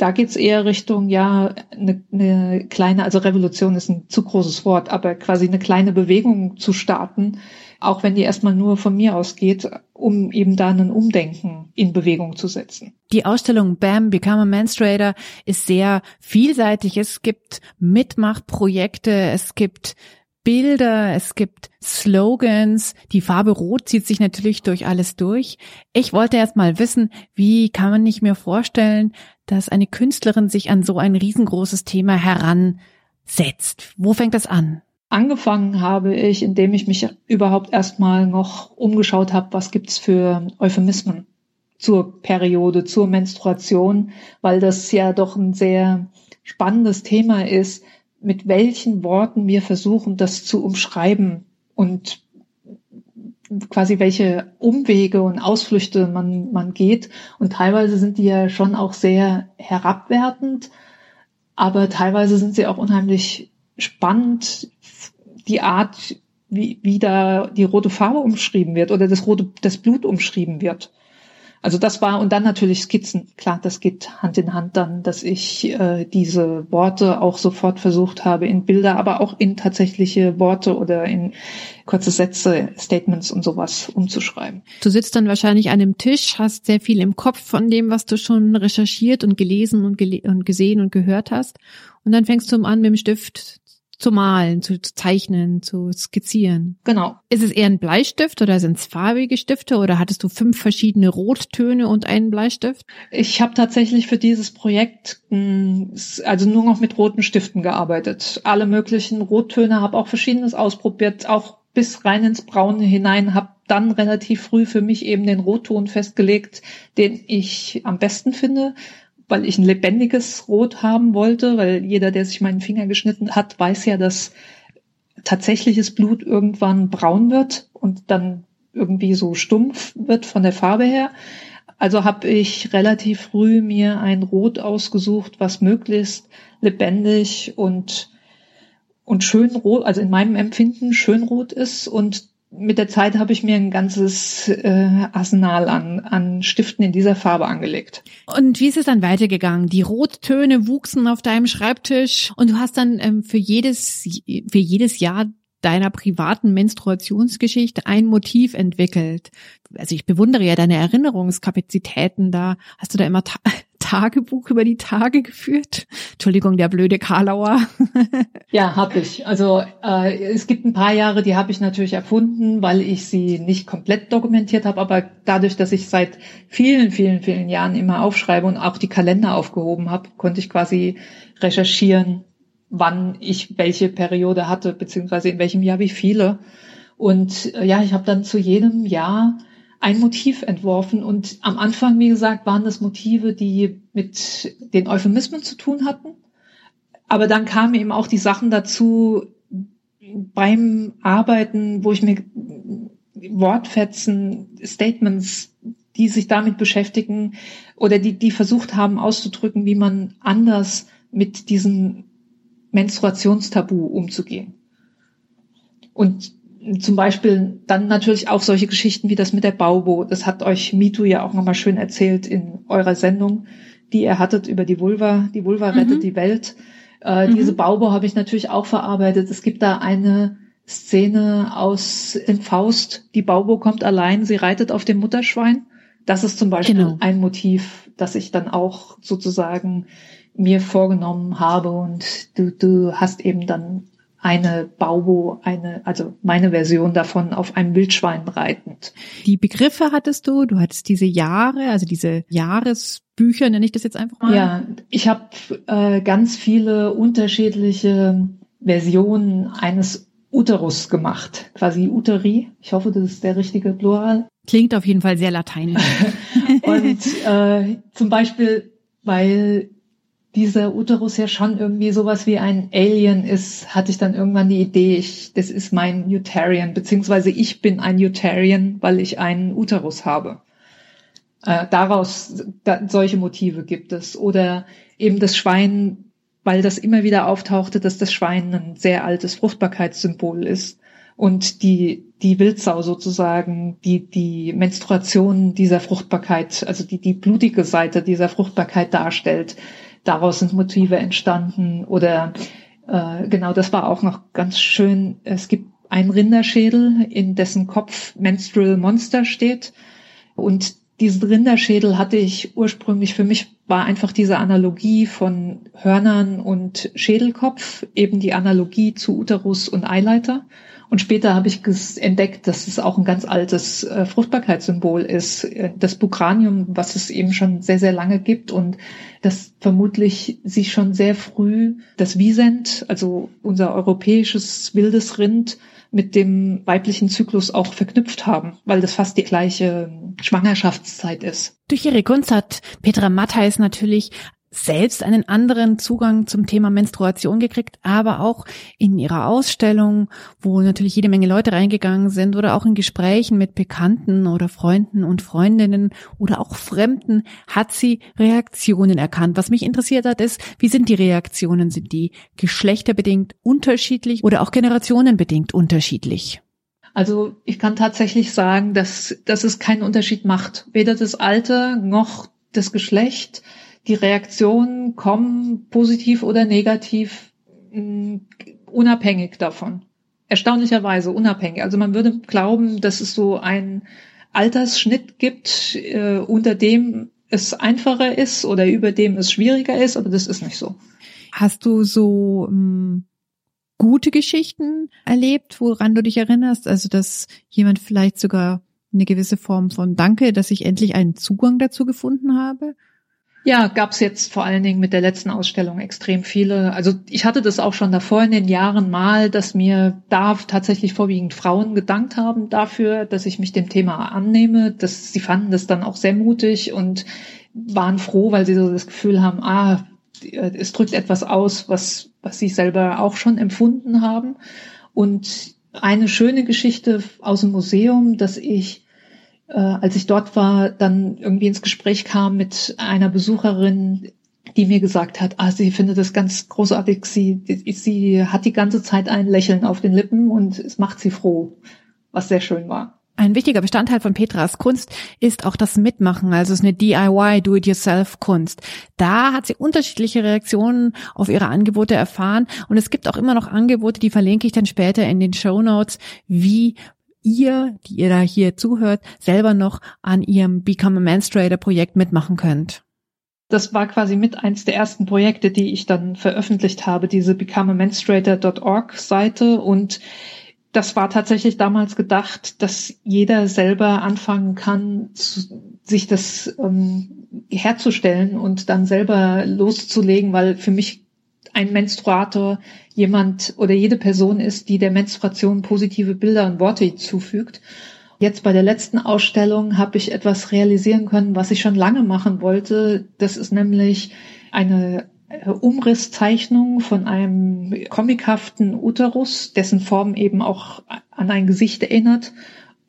da geht's eher Richtung, ja, eine, eine kleine, also Revolution ist ein zu großes Wort, aber quasi eine kleine Bewegung zu starten, auch wenn die erstmal nur von mir ausgeht, um eben da ein Umdenken in Bewegung zu setzen. Die Ausstellung Bam, Become a Menstruator ist sehr vielseitig. Es gibt Mitmachprojekte, es gibt Bilder, es gibt Slogans. Die Farbe Rot zieht sich natürlich durch alles durch. Ich wollte erst mal wissen, wie kann man nicht mehr vorstellen, dass eine Künstlerin sich an so ein riesengroßes Thema heransetzt? Wo fängt das an? Angefangen habe ich, indem ich mich überhaupt erstmal noch umgeschaut habe, was gibt's für Euphemismen zur Periode, zur Menstruation, weil das ja doch ein sehr spannendes Thema ist, mit welchen Worten wir versuchen, das zu umschreiben und quasi welche Umwege und Ausflüchte man, man geht. Und teilweise sind die ja schon auch sehr herabwertend, aber teilweise sind sie auch unheimlich spannend die Art, wie, wie da die rote Farbe umschrieben wird oder das rote, das Blut umschrieben wird. Also das war und dann natürlich Skizzen. Klar, das geht Hand in Hand dann, dass ich äh, diese Worte auch sofort versucht habe in Bilder, aber auch in tatsächliche Worte oder in kurze Sätze, Statements und sowas umzuschreiben. Du sitzt dann wahrscheinlich an einem Tisch, hast sehr viel im Kopf von dem, was du schon recherchiert und gelesen und, gele und gesehen und gehört hast. Und dann fängst du an, mit dem Stift zu malen, zu, zeichnen, zu skizzieren. Genau. Ist es eher ein Bleistift oder sind es farbige Stifte oder hattest du fünf verschiedene Rottöne und einen Bleistift? Ich habe tatsächlich für dieses Projekt hm, also nur noch mit roten Stiften gearbeitet. Alle möglichen Rottöne, habe auch verschiedenes ausprobiert, auch bis rein ins Braune hinein, habe dann relativ früh für mich eben den Rotton festgelegt, den ich am besten finde weil ich ein lebendiges Rot haben wollte, weil jeder, der sich meinen Finger geschnitten hat, weiß ja, dass tatsächliches Blut irgendwann braun wird und dann irgendwie so stumpf wird von der Farbe her. Also habe ich relativ früh mir ein Rot ausgesucht, was möglichst lebendig und und schön rot, also in meinem Empfinden schön rot ist und mit der Zeit habe ich mir ein ganzes äh, Arsenal an, an Stiften in dieser Farbe angelegt. Und wie ist es dann weitergegangen? Die Rottöne wuchsen auf deinem Schreibtisch und du hast dann ähm, für jedes für jedes Jahr deiner privaten Menstruationsgeschichte ein Motiv entwickelt. Also ich bewundere ja deine Erinnerungskapazitäten da. Hast du da immer Ta [LAUGHS] Tagebuch über die Tage geführt? Entschuldigung, der blöde Karlauer. [LAUGHS] ja, habe ich. Also äh, es gibt ein paar Jahre, die habe ich natürlich erfunden, weil ich sie nicht komplett dokumentiert habe, aber dadurch, dass ich seit vielen, vielen, vielen Jahren immer aufschreibe und auch die Kalender aufgehoben habe, konnte ich quasi recherchieren, wann ich welche Periode hatte, beziehungsweise in welchem Jahr wie viele. Und äh, ja, ich habe dann zu jedem Jahr ein Motiv entworfen. Und am Anfang, wie gesagt, waren das Motive, die mit den Euphemismen zu tun hatten. Aber dann kamen eben auch die Sachen dazu beim Arbeiten, wo ich mir Wortfetzen, Statements, die sich damit beschäftigen oder die, die versucht haben auszudrücken, wie man anders mit diesen Menstruationstabu umzugehen. Und zum Beispiel dann natürlich auch solche Geschichten wie das mit der Baubo. Das hat euch Mitu ja auch nochmal schön erzählt in eurer Sendung, die ihr hattet über die Vulva. Die Vulva mhm. rettet die Welt. Äh, mhm. Diese Baubo habe ich natürlich auch verarbeitet. Es gibt da eine Szene aus dem Faust. Die Baubo kommt allein, sie reitet auf dem Mutterschwein. Das ist zum Beispiel genau. ein Motiv, das ich dann auch sozusagen mir vorgenommen habe und du, du hast eben dann eine Baubo, eine, also meine Version davon auf einem Wildschwein reitend. Die Begriffe hattest du, du hattest diese Jahre, also diese Jahresbücher, nenne ich das jetzt einfach mal? Ja, ich habe äh, ganz viele unterschiedliche Versionen eines Uterus gemacht, quasi Uteri. Ich hoffe, das ist der richtige Plural. Klingt auf jeden Fall sehr lateinisch. [LAUGHS] Und äh, zum Beispiel, weil dieser Uterus ja schon irgendwie sowas wie ein Alien ist, hatte ich dann irgendwann die Idee, ich, das ist mein Utarian, beziehungsweise ich bin ein Utarian, weil ich einen Uterus habe. Äh, daraus da, solche Motive gibt es. Oder eben das Schwein, weil das immer wieder auftauchte, dass das Schwein ein sehr altes Fruchtbarkeitssymbol ist und die, die Wildsau sozusagen, die, die Menstruation dieser Fruchtbarkeit, also die, die blutige Seite dieser Fruchtbarkeit darstellt daraus sind Motive entstanden oder äh, genau das war auch noch ganz schön. Es gibt einen Rinderschädel, in dessen Kopf Menstrual Monster steht und diesen Rinderschädel hatte ich ursprünglich für mich war einfach diese Analogie von Hörnern und Schädelkopf, eben die Analogie zu Uterus und Eileiter. Und später habe ich entdeckt, dass es auch ein ganz altes äh, Fruchtbarkeitssymbol ist, äh, das Bukranium, was es eben schon sehr, sehr lange gibt und das vermutlich sich schon sehr früh das Wiesent, also unser europäisches wildes Rind, mit dem weiblichen Zyklus auch verknüpft haben, weil das fast die gleiche Schwangerschaftszeit ist. Durch ihre Kunst hat Petra Mattheis natürlich selbst einen anderen Zugang zum Thema Menstruation gekriegt, aber auch in ihrer Ausstellung, wo natürlich jede Menge Leute reingegangen sind oder auch in Gesprächen mit Bekannten oder Freunden und Freundinnen oder auch Fremden hat sie Reaktionen erkannt. Was mich interessiert hat, ist, wie sind die Reaktionen? Sind die geschlechterbedingt unterschiedlich oder auch generationenbedingt unterschiedlich? Also ich kann tatsächlich sagen, dass, dass es keinen Unterschied macht. Weder das Alter noch das Geschlecht die Reaktionen kommen, positiv oder negativ, mm, unabhängig davon. Erstaunlicherweise unabhängig. Also man würde glauben, dass es so einen Altersschnitt gibt, äh, unter dem es einfacher ist oder über dem es schwieriger ist, aber das ist nicht so. Hast du so ähm, gute Geschichten erlebt, woran du dich erinnerst? Also, dass jemand vielleicht sogar eine gewisse Form von Danke, dass ich endlich einen Zugang dazu gefunden habe? Ja, gab's jetzt vor allen Dingen mit der letzten Ausstellung extrem viele. Also ich hatte das auch schon davor in den Jahren mal, dass mir da tatsächlich vorwiegend Frauen gedankt haben dafür, dass ich mich dem Thema annehme. Dass sie fanden das dann auch sehr mutig und waren froh, weil sie so das Gefühl haben, ah, es drückt etwas aus, was, was sie selber auch schon empfunden haben. Und eine schöne Geschichte aus dem Museum, dass ich äh, als ich dort war, dann irgendwie ins Gespräch kam mit einer Besucherin, die mir gesagt hat, ah, sie findet das ganz großartig, sie, sie hat die ganze Zeit ein Lächeln auf den Lippen und es macht sie froh, was sehr schön war. Ein wichtiger Bestandteil von Petras Kunst ist auch das Mitmachen, also es ist eine DIY, Do-it-yourself-Kunst. Da hat sie unterschiedliche Reaktionen auf ihre Angebote erfahren und es gibt auch immer noch Angebote, die verlinke ich dann später in den Show Notes, wie ihr, die ihr da hier zuhört, selber noch an ihrem Become a Menstruator Projekt mitmachen könnt. Das war quasi mit eins der ersten Projekte, die ich dann veröffentlicht habe, diese becomeamenstruator.org Seite und das war tatsächlich damals gedacht, dass jeder selber anfangen kann, sich das ähm, herzustellen und dann selber loszulegen, weil für mich ein Menstruator jemand oder jede Person ist, die der Menstruation positive Bilder und Worte zufügt. Jetzt bei der letzten Ausstellung habe ich etwas realisieren können, was ich schon lange machen wollte. Das ist nämlich eine Umrisszeichnung von einem comichaften Uterus, dessen Form eben auch an ein Gesicht erinnert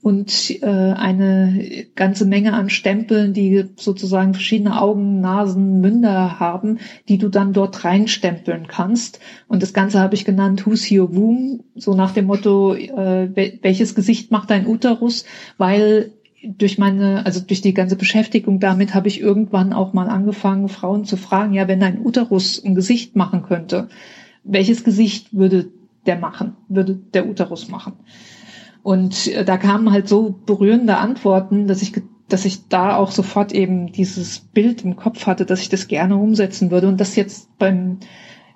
und äh, eine ganze Menge an Stempeln, die sozusagen verschiedene Augen, Nasen, Münder haben, die du dann dort reinstempeln kannst. Und das Ganze habe ich genannt Who's Your Womb, so nach dem Motto, äh, welches Gesicht macht dein Uterus, weil durch meine, also durch die ganze Beschäftigung damit habe ich irgendwann auch mal angefangen, Frauen zu fragen, ja, wenn ein Uterus ein Gesicht machen könnte, welches Gesicht würde der machen, würde der Uterus machen? Und äh, da kamen halt so berührende Antworten, dass ich, dass ich da auch sofort eben dieses Bild im Kopf hatte, dass ich das gerne umsetzen würde. Und das jetzt beim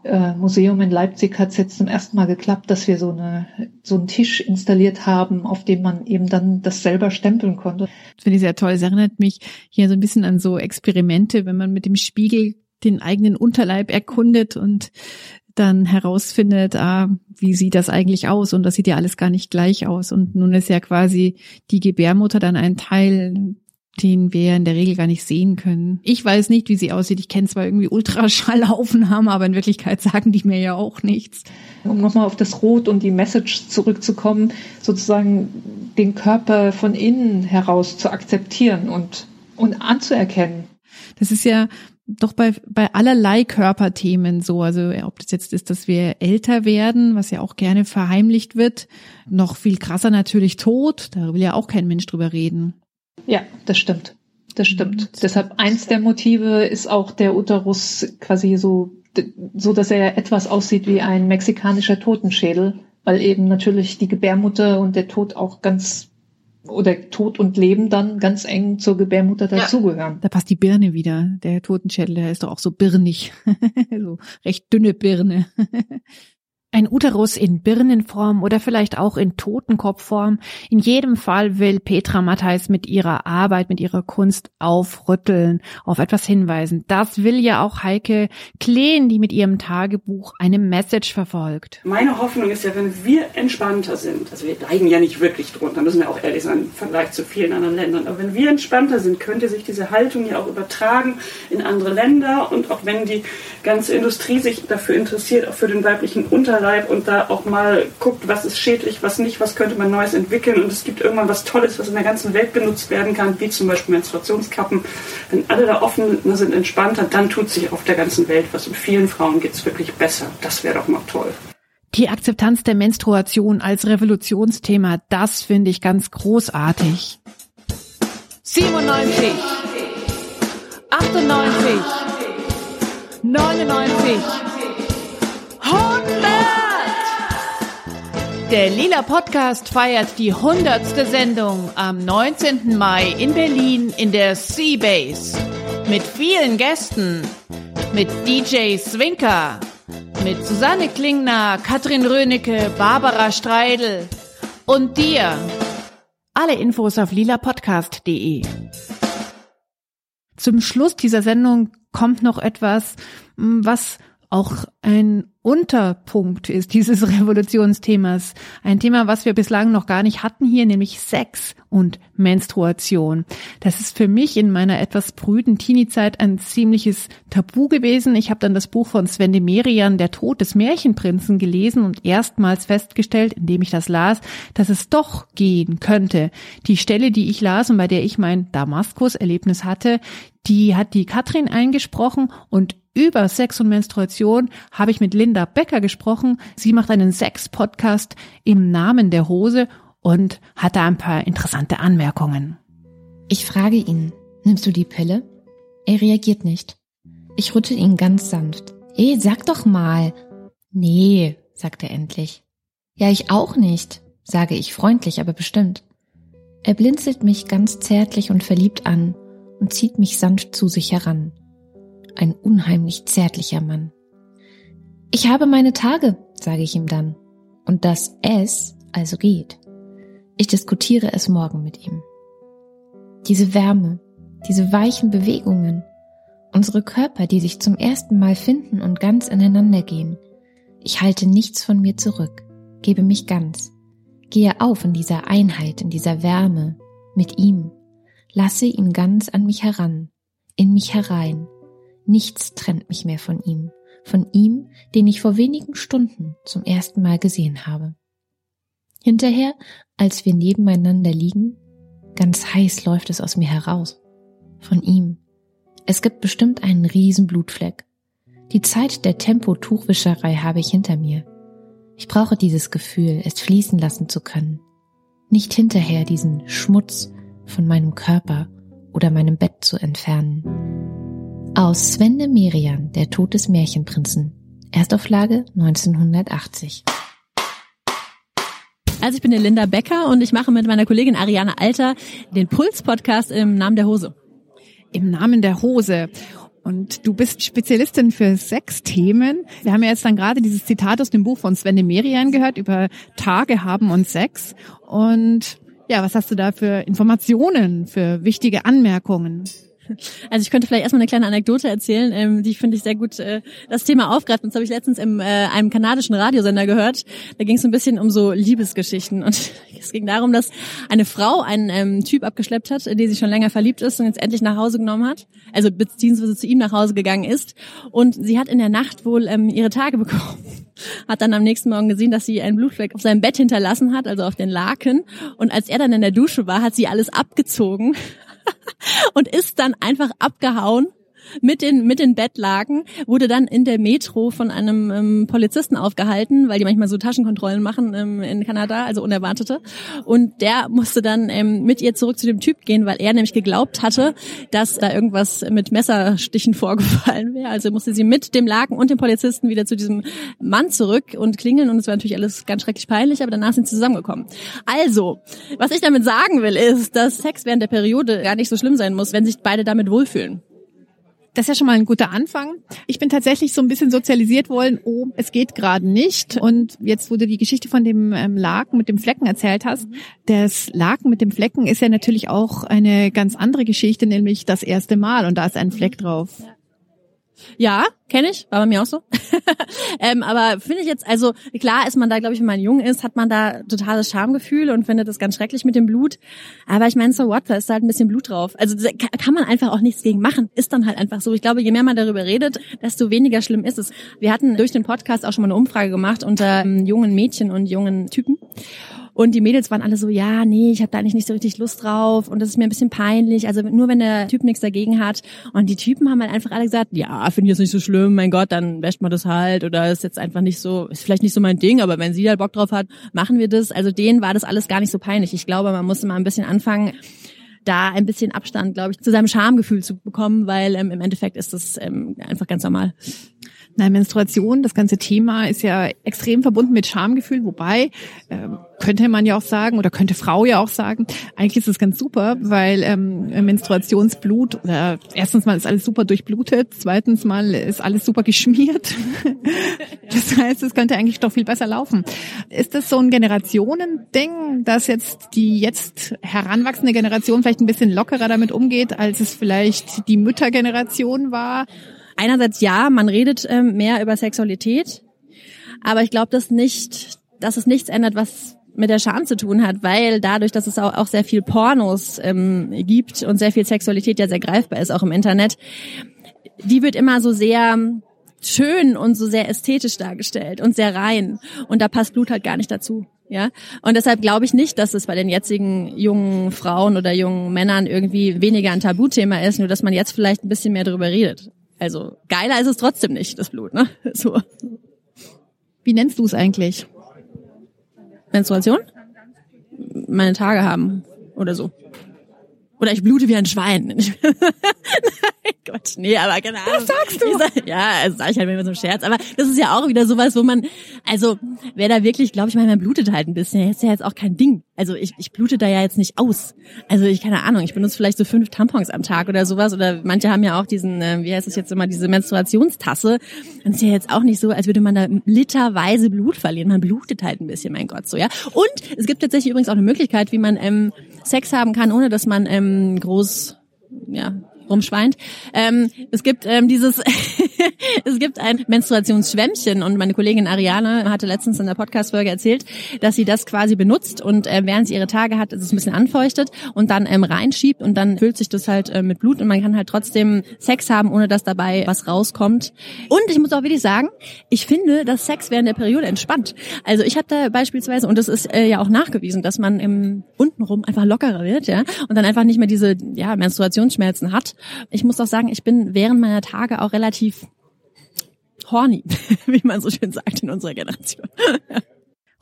äh, Museum in Leipzig hat es jetzt zum ersten Mal geklappt, dass wir so eine so einen Tisch installiert haben, auf dem man eben dann das selber stempeln konnte. Das finde ich sehr toll. Es erinnert mich hier so ein bisschen an so Experimente, wenn man mit dem Spiegel den eigenen Unterleib erkundet und dann herausfindet, ah, wie sieht das eigentlich aus? Und das sieht ja alles gar nicht gleich aus. Und nun ist ja quasi die Gebärmutter dann ein Teil, den wir in der Regel gar nicht sehen können. Ich weiß nicht, wie sie aussieht. Ich kenne zwar irgendwie Ultraschallaufnahmen, aber in Wirklichkeit sagen die mir ja auch nichts. Um nochmal auf das Rot und die Message zurückzukommen, sozusagen den Körper von innen heraus zu akzeptieren und, und anzuerkennen. Das ist ja doch bei, bei allerlei Körperthemen so, also ob das jetzt ist, dass wir älter werden, was ja auch gerne verheimlicht wird, noch viel krasser natürlich tot, da will ja auch kein Mensch drüber reden. Ja, das stimmt. Das stimmt. Mhm. Deshalb eins der Motive ist auch der Uterus quasi so, so dass er etwas aussieht wie ein mexikanischer Totenschädel, weil eben natürlich die Gebärmutter und der Tod auch ganz oder Tod und Leben dann ganz eng zur Gebärmutter dazugehören. Ja. Da passt die Birne wieder. Der Totenschädel, der ist doch auch so birnig. [LAUGHS] so recht dünne Birne. [LAUGHS] Ein Uterus in Birnenform oder vielleicht auch in Totenkopfform. In jedem Fall will Petra Matthijs mit ihrer Arbeit, mit ihrer Kunst aufrütteln, auf etwas hinweisen. Das will ja auch Heike Kleen, die mit ihrem Tagebuch eine Message verfolgt. Meine Hoffnung ist ja, wenn wir entspannter sind, also wir leiden ja nicht wirklich drunter, müssen wir auch ehrlich sein, im Vergleich zu vielen anderen Ländern, aber wenn wir entspannter sind, könnte sich diese Haltung ja auch übertragen in andere Länder und auch wenn die ganze Industrie sich dafür interessiert, auch für den weiblichen Unterleib und da auch mal guckt, was ist schädlich, was nicht, was könnte man Neues entwickeln und es gibt irgendwann was Tolles, was in der ganzen Welt genutzt werden kann, wie zum Beispiel Menstruationskappen. Wenn alle da offen sind, entspannter, dann tut sich auf der ganzen Welt was und vielen Frauen geht es wirklich besser. Das wäre doch mal toll. Die Akzeptanz der Menstruation als Revolutionsthema, das finde ich ganz großartig. 97, 98, 99, 100! Der Lila Podcast feiert die 100. Sendung am 19. Mai in Berlin in der Seabase. Mit vielen Gästen. Mit DJ Swinker. Mit Susanne Klingner, Katrin Rönecke, Barbara Streidel und dir. Alle Infos auf lilapodcast.de. Zum Schluss dieser Sendung kommt noch etwas, was auch ein Unterpunkt ist dieses [LAUGHS] Revolutionsthemas. Ein Thema, was wir bislang noch gar nicht hatten hier, nämlich Sex und Menstruation. Das ist für mich in meiner etwas prüden Teenie-Zeit ein ziemliches Tabu gewesen. Ich habe dann das Buch von Sven de Der Tod des Märchenprinzen, gelesen und erstmals festgestellt, indem ich das las, dass es doch gehen könnte. Die Stelle, die ich las und bei der ich mein Damaskus-Erlebnis hatte, die hat die Katrin eingesprochen und über Sex und Menstruation habe ich mit Linda Becker gesprochen. Sie macht einen Sex-Podcast im Namen der Hose und hat da ein paar interessante Anmerkungen. Ich frage ihn, nimmst du die Pille? Er reagiert nicht. Ich rüttel ihn ganz sanft. Ey, sag doch mal. Nee, sagt er endlich. Ja, ich auch nicht, sage ich freundlich, aber bestimmt. Er blinzelt mich ganz zärtlich und verliebt an und zieht mich sanft zu sich heran ein unheimlich zärtlicher Mann. Ich habe meine Tage, sage ich ihm dann, und dass es also geht. Ich diskutiere es morgen mit ihm. Diese Wärme, diese weichen Bewegungen, unsere Körper, die sich zum ersten Mal finden und ganz ineinander gehen. Ich halte nichts von mir zurück, gebe mich ganz, gehe auf in dieser Einheit, in dieser Wärme, mit ihm, lasse ihn ganz an mich heran, in mich herein, Nichts trennt mich mehr von ihm, von ihm, den ich vor wenigen Stunden zum ersten Mal gesehen habe. Hinterher, als wir nebeneinander liegen, ganz heiß läuft es aus mir heraus. Von ihm. Es gibt bestimmt einen riesen Blutfleck. Die Zeit der Tempotuchwischerei habe ich hinter mir. Ich brauche dieses Gefühl, es fließen lassen zu können. Nicht hinterher diesen Schmutz von meinem Körper oder meinem Bett zu entfernen. Aus Sven de Merian, Der Tod des Märchenprinzen. Erstauflage 1980. Also ich bin die Linda Becker und ich mache mit meiner Kollegin Ariane Alter den Puls-Podcast im Namen der Hose. Im Namen der Hose. Und du bist Spezialistin für Sexthemen. Wir haben ja jetzt dann gerade dieses Zitat aus dem Buch von Sven de Merian gehört über Tage haben und Sex. Und ja, was hast du da für Informationen, für wichtige Anmerkungen? [LAUGHS] Also ich könnte vielleicht erstmal eine kleine Anekdote erzählen, ähm, die finde ich sehr gut äh, das Thema aufgreift. Und das habe ich letztens im äh, einem kanadischen Radiosender gehört. Da ging es ein bisschen um so Liebesgeschichten. Und [LAUGHS] es ging darum, dass eine Frau einen ähm, Typ abgeschleppt hat, in den sie schon länger verliebt ist und jetzt endlich nach Hause genommen hat. Also beziehungsweise zu ihm nach Hause gegangen ist. Und sie hat in der Nacht wohl ähm, ihre Tage bekommen. [LAUGHS] Hat dann am nächsten Morgen gesehen, dass sie einen Blutfleck auf seinem Bett hinterlassen hat, also auf den Laken. Und als er dann in der Dusche war, hat sie alles abgezogen und ist dann einfach abgehauen mit den, mit den Bettlaken, wurde dann in der Metro von einem ähm, Polizisten aufgehalten, weil die manchmal so Taschenkontrollen machen ähm, in Kanada, also unerwartete. Und der musste dann ähm, mit ihr zurück zu dem Typ gehen, weil er nämlich geglaubt hatte, dass da irgendwas mit Messerstichen [LAUGHS] vorgefallen wäre. Also musste sie mit dem Laken und dem Polizisten wieder zu diesem Mann zurück und klingeln. Und es war natürlich alles ganz schrecklich peinlich, aber danach sind sie zusammengekommen. Also, was ich damit sagen will, ist, dass Sex während der Periode gar nicht so schlimm sein muss, wenn sich beide damit wohlfühlen. Das ist ja schon mal ein guter Anfang. Ich bin tatsächlich so ein bisschen sozialisiert worden, oh, es geht gerade nicht. Und jetzt, wo du die Geschichte von dem ähm, Laken mit dem Flecken erzählt hast, das Laken mit dem Flecken ist ja natürlich auch eine ganz andere Geschichte, nämlich das erste Mal und da ist ein Fleck drauf. Ja, kenne ich, war bei mir auch so. [LAUGHS] ähm, aber finde ich jetzt, also klar ist man da, glaube ich, wenn man jung ist, hat man da totales Schamgefühl und findet das ganz schrecklich mit dem Blut. Aber ich meine, so what, da ist halt ein bisschen Blut drauf. Also kann man einfach auch nichts gegen machen. Ist dann halt einfach so. Ich glaube, je mehr man darüber redet, desto weniger schlimm ist es. Wir hatten durch den Podcast auch schon mal eine Umfrage gemacht unter ähm, jungen Mädchen und jungen Typen. Und die Mädels waren alle so, ja, nee, ich habe da eigentlich nicht so richtig Lust drauf und das ist mir ein bisschen peinlich. Also nur wenn der Typ nichts dagegen hat. Und die Typen haben halt einfach alle gesagt, ja, finde ich jetzt nicht so schlimm, mein Gott, dann wäscht man das halt oder ist jetzt einfach nicht so, ist vielleicht nicht so mein Ding, aber wenn sie halt Bock drauf hat, machen wir das. Also denen war das alles gar nicht so peinlich. Ich glaube, man muss mal ein bisschen anfangen, da ein bisschen Abstand, glaube ich, zu seinem Schamgefühl zu bekommen, weil ähm, im Endeffekt ist das ähm, einfach ganz normal. Nein, Menstruation, das ganze Thema ist ja extrem verbunden mit Schamgefühl, wobei äh, könnte man ja auch sagen oder könnte Frau ja auch sagen, eigentlich ist es ganz super, weil ähm, Menstruationsblut, äh, erstens mal ist alles super durchblutet, zweitens mal ist alles super geschmiert. [LAUGHS] das heißt, es könnte eigentlich doch viel besser laufen. Ist das so ein Generationending, dass jetzt die jetzt heranwachsende Generation vielleicht ein bisschen lockerer damit umgeht, als es vielleicht die Müttergeneration war? Einerseits ja, man redet ähm, mehr über Sexualität, aber ich glaube, dass nicht, dass es nichts ändert, was mit der Scham zu tun hat, weil dadurch, dass es auch, auch sehr viel Pornos ähm, gibt und sehr viel Sexualität ja sehr greifbar ist, auch im Internet, die wird immer so sehr schön und so sehr ästhetisch dargestellt und sehr rein. Und da passt Blut halt gar nicht dazu. Ja, und deshalb glaube ich nicht, dass es bei den jetzigen jungen Frauen oder jungen Männern irgendwie weniger ein Tabuthema ist, nur dass man jetzt vielleicht ein bisschen mehr darüber redet. Also geiler ist es trotzdem nicht, das Blut, ne? [LAUGHS] So. Wie nennst du es eigentlich? Menstruation? Meine Tage haben oder so. Oder ich blute wie ein Schwein. [LAUGHS] [LAUGHS] [LAUGHS] Gott, nee, aber Ahnung. Was sagst du? Sag, ja, also sag ich halt immer so ein Scherz. Aber das ist ja auch wieder sowas, wo man, also wer da wirklich, glaube ich, mal, man blutet halt ein bisschen. Das ist ja jetzt auch kein Ding. Also ich, ich blute da ja jetzt nicht aus. Also ich, keine Ahnung, ich benutze vielleicht so fünf Tampons am Tag oder sowas. Oder manche haben ja auch diesen, äh, wie heißt das jetzt immer, diese Menstruationstasse. Und ist ja jetzt auch nicht so, als würde man da literweise Blut verlieren. Man blutet halt ein bisschen, mein Gott, so, ja. Und es gibt tatsächlich übrigens auch eine Möglichkeit, wie man ähm, Sex haben kann, ohne dass man ähm, groß ja, rumschweint. Ähm, es gibt ähm, dieses, [LAUGHS] es gibt ein Menstruationsschwämmchen und meine Kollegin Ariane hatte letztens in der Podcast-Folge erzählt, dass sie das quasi benutzt und äh, während sie ihre Tage hat, ist es ein bisschen anfeuchtet und dann ähm, reinschiebt und dann füllt sich das halt äh, mit Blut und man kann halt trotzdem Sex haben, ohne dass dabei was rauskommt. Und ich muss auch wirklich sagen, ich finde, dass Sex während der Periode entspannt. Also ich habe da beispielsweise, und das ist äh, ja auch nachgewiesen, dass man im untenrum einfach lockerer wird, ja, und dann einfach nicht mehr diese ja, Menstruationsschmerzen hat. Ich muss auch sagen, ich bin während meiner Tage auch relativ horny, [LAUGHS] wie man so schön sagt in unserer Generation.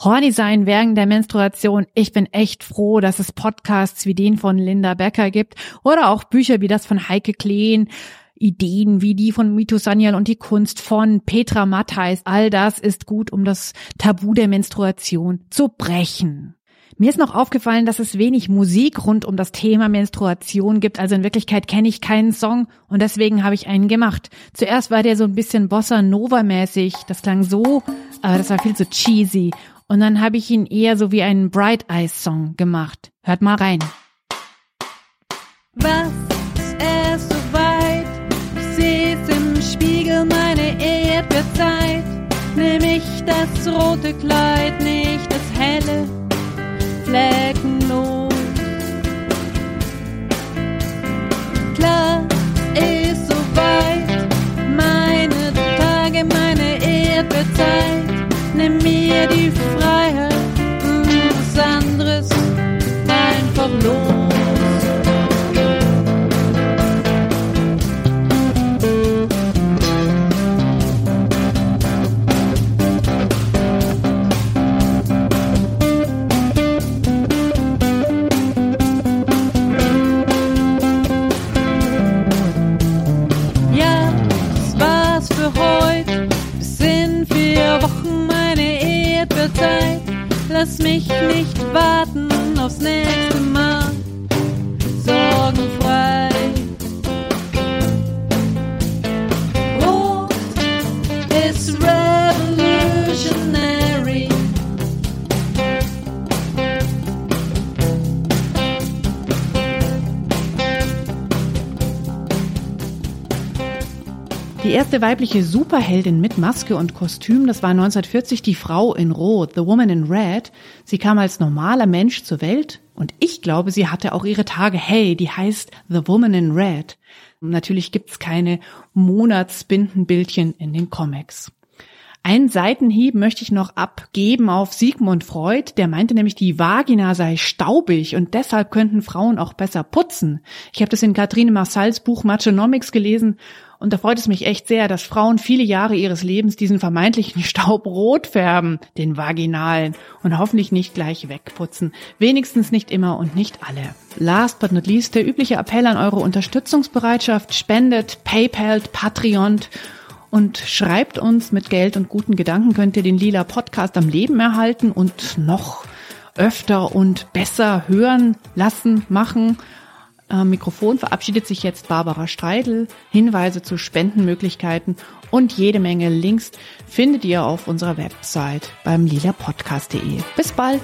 Horny sein während der Menstruation. Ich bin echt froh, dass es Podcasts wie den von Linda Becker gibt oder auch Bücher wie das von Heike Kleen. Ideen wie die von Mito Sanyal und die Kunst von Petra Matthijs. All das ist gut, um das Tabu der Menstruation zu brechen. Mir ist noch aufgefallen, dass es wenig Musik rund um das Thema Menstruation gibt. Also in Wirklichkeit kenne ich keinen Song und deswegen habe ich einen gemacht. Zuerst war der so ein bisschen Bossa Nova mäßig. Das klang so, aber das war viel zu cheesy. Und dann habe ich ihn eher so wie einen Bright Eyes Song gemacht. Hört mal rein. Was ist soweit? Ich seh's im Spiegel, meine Erdbeerzeit. Nimm ich das rote Kleid, nicht das helle fleckenlos. Klar ist soweit, meine Tage, meine Erdbeerzeit. Nimm mir die Freiheit, was anderes einfach los. Lass mich nicht warten aufs nächste Mal. Sorgenfrei. Die erste weibliche Superheldin mit Maske und Kostüm, das war 1940 die Frau in Rot, The Woman in Red. Sie kam als normaler Mensch zur Welt und ich glaube, sie hatte auch ihre Tage. Hey, die heißt The Woman in Red. Natürlich gibt's keine Monatsbindenbildchen in den Comics. Einen Seitenhieb möchte ich noch abgeben auf Sigmund Freud, der meinte nämlich, die Vagina sei staubig und deshalb könnten Frauen auch besser putzen. Ich habe das in Catherine Marsals Buch Machonomics gelesen und da freut es mich echt sehr, dass Frauen viele Jahre ihres Lebens diesen vermeintlichen [LAUGHS] Staub rot färben, den vaginalen, und hoffentlich nicht gleich wegputzen. Wenigstens nicht immer und nicht alle. Last but not least der übliche Appell an eure Unterstützungsbereitschaft. Spendet, PayPal, Patreon und schreibt uns mit Geld und guten Gedanken könnt ihr den Lila Podcast am Leben erhalten und noch öfter und besser hören lassen, machen. Am Mikrofon verabschiedet sich jetzt Barbara Streidel. Hinweise zu Spendenmöglichkeiten und jede Menge Links findet ihr auf unserer Website beim lilapodcast.de. Bis bald!